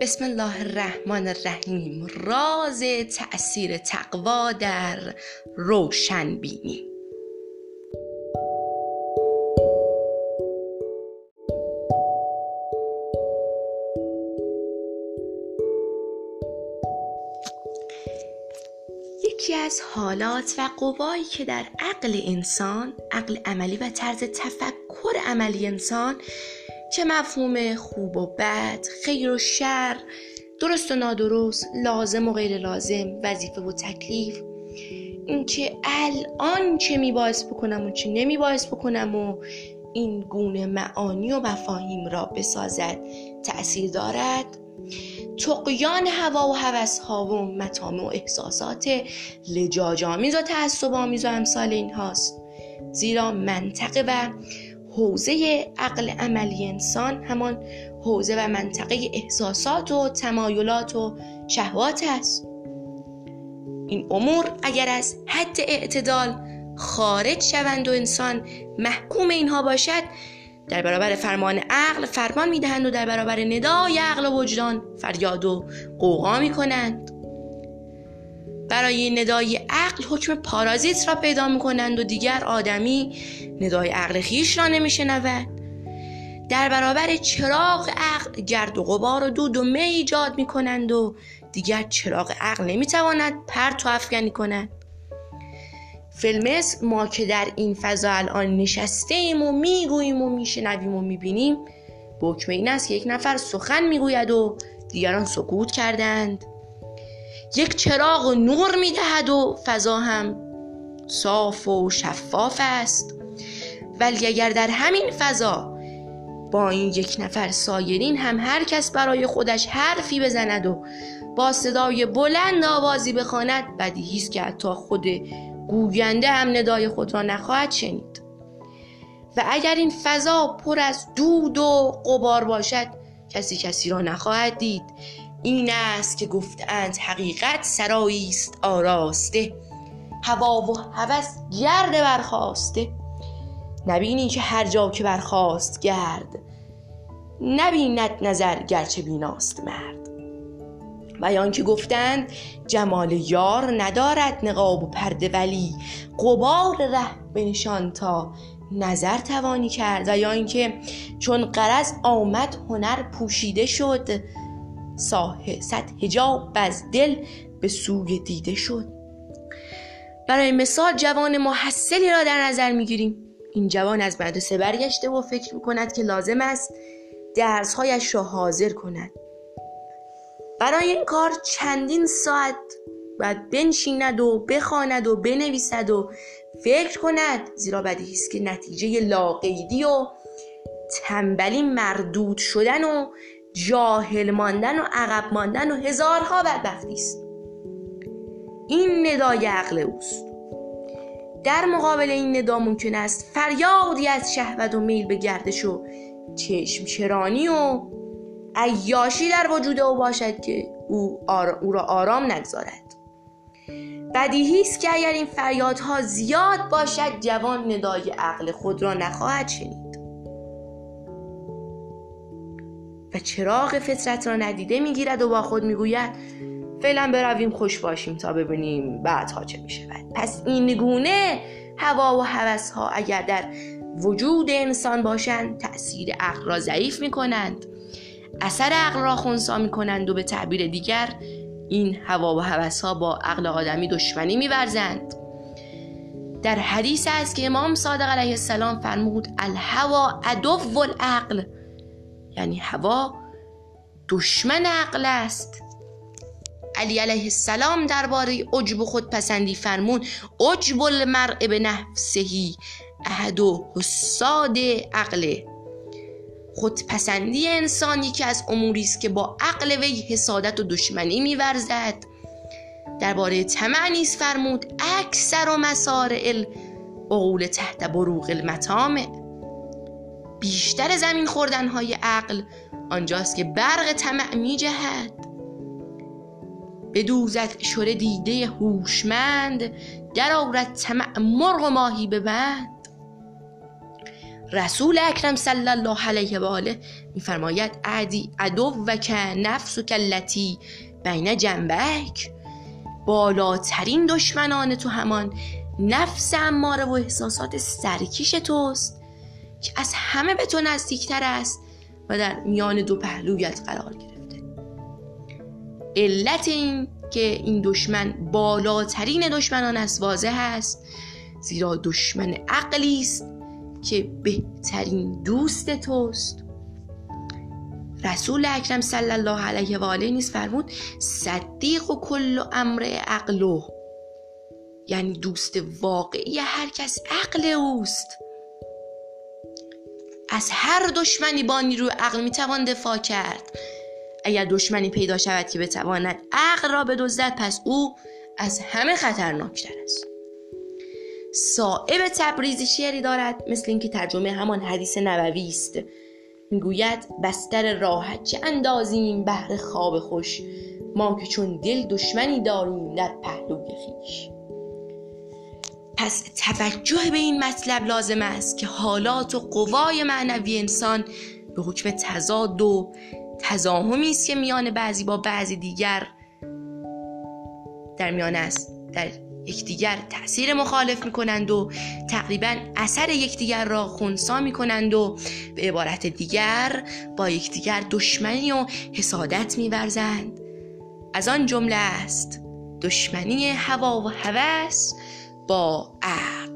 بسم الله الرحمن الرحیم. راز تأثیر تقوا در روشن بینی. یکی از حالات و قوایی که در عقل انسان عقل عملی و طرز تفکر عملی انسان که مفهوم خوب و بد خیر و شر درست و نادرست لازم و غیر لازم وظیفه و تکلیف. اینکه الان چه میباعث بکنم و چه نمیباعث بکنم و این گونه معانی و مفاهیم را بسازد تأثیر دارد. تقیان هوا و هوس ها و مطامع و احساسات لجاجامیز و تعصب آمیز و امثال این هاست زیرا منطقه و حوزه عقل عملی انسان همان حوزه و منطقه احساسات و تمایلات و شهوات است. این امور اگر از حد اعتدال خارج شوند و انسان محکوم اینها باشد در برابر فرمان عقل فرمان می‌دهند و در برابر ندای عقل و وجدان فریاد و قوقا می‌کنند. برای ندای عقل حکم پارازیت را پیدا می‌کنند و دیگر آدمی ندای عقل خیش را نمیشنود. در برابر چراغ عقل گرد و غبار و دود و می ایجاد می‌کنند و دیگر چراغ عقل نمی‌تواند پرت و افکنی کند. فیلمس ما که در این فضا الان نشسته ایم و می‌گوییم و میشنویم و می‌بینیم به حکم این است که یک نفر سخن می‌گوید و دیگران سکوت کردند. یک چراغ و نور می‌دهد و فضا هم صاف و شفاف است. ولی اگر در همین فضا با این یک نفر سایرین هم هر کس برای خودش حرفی بزند و با صدای بلند آوازی بخواند بدیهی است که حتی خود گوینده هم ندای خود را نخواهد شنید. و اگر این فضا پر از دود و قبار باشد کسی کسی را نخواهد دید. این است که گفتند حقیقت سرایی است آراسته هوا و هوس گرد برخواسته نبینی که هر جا که برخواست گرد نبیند نظر گرچه بیناست مرد. و که گفتند جمال یار ندارد نقاب و پرده ولی قبار ره بنشان تا نظر توانی کرد. و یا اینکه چون قرض آمد هنر پوشیده شد صد هجاب از دل به سوی دیده شد. برای مثال جوان محصلی را در نظر می‌گیریم. این جوان از مدرسه برگشته و فکر می‌کند که لازم است درسهایش را حاضر کند. برای این کار چندین ساعت باید بنشیند و بخواند و بنویسد و فکر کند زیرا بدیهی است که نتیجه لاقیدی و تنبلی مردود شدن و جاهل ماندن و عقب ماندن و هزارها بدبختی است. این ندای عقل اوست. در مقابل این ندا ممکن است فریادی از شهوت و میل به گردش و چشم چرانی و عیاشی در وجود او باشد که او, او را آرام نگذارد. بدیهی است که اگر این فریادها زیاد باشد جوان ندای عقل خود را نخواهد شنید. و چراغ فطرت را ندیده می‌گیرد و با خود می‌گوید فعلا برویم خوش باشیم تا ببینیم بعدها چه می‌شود. پس این گونه هوا و هوس ها اگر در وجود انسان باشند تأثیر عقل را ضعیف می کنند اثر عقل را خونسا می کنند و به تعبیر دیگر این هوا و هوس ها با عقل آدمی دشمنی میورزند. در حدیث است که امام صادق علیه السلام فرمود الهوا عدو العقل. یعنی هوا دشمن عقل است. علی علیه السلام درباره عجب خود پسندی فرمون عجب المرء به نفسهی احد و حساد عقله خودپسندی انسان یکی از اموری است که با عقل وی حسادت و دشمنی میورزد. درباره طمع نیز فرمود اکثر و مسارع عقول تحت بروغ المطامع. بیشتر زمین خوردن های عقل آنجاست که برق طمع می جهد بدوزد شده دیده هوشمند در آورد طمع مرغ و ماهی ببند رسول اکرم صلی الله علیه و آله میفرماید عدی عدو و که نفس و کلتی بین جنبک. بالاترین دشمنان تو همان نفس اماره و احساسات سرکیش توست. که از همه به تو نزدیکتر است و در میان دو پهلویت قرار گرفته. علت این که این دشمن بالاترین دشمنان است واضح است زیرا دشمن عقلی است که بهترین دوست توست. رسول اکرم صلی الله علیه و آله نیز فرمود صدیق و کل امر عقلو یعنی دوست واقعی هر کس عقل اوست. از هر دشمنی با نیروی عقل می‌توان دفاع کرد. اگر دشمنی پیدا شود که بتواند عقل را بدزدد پس او از همه خطرناکتر است. صاحب تبریزی شعری دارد مثل اینکه ترجمه همان حدیث نبوی است. می‌گوید بستر راحت چه اندازیم بهر خواب خوش ما که چون دل دشمنی داریم در پهلوی خیش پس توجه به این مطلب لازم است که حالات و قوای معنوی انسان به حکم تضاد و تزاهمی است که میان بعضی با بعضی دیگر در میان است در یکدیگر تاثیر مخالف می‌کنند و تقریبا اثر یکدیگر را خونسا می‌کنند و به عبارت دیگر با یکدیگر دشمنی و حسادت میورزند. از آن جمله است دشمنی هوا و هوس با عقل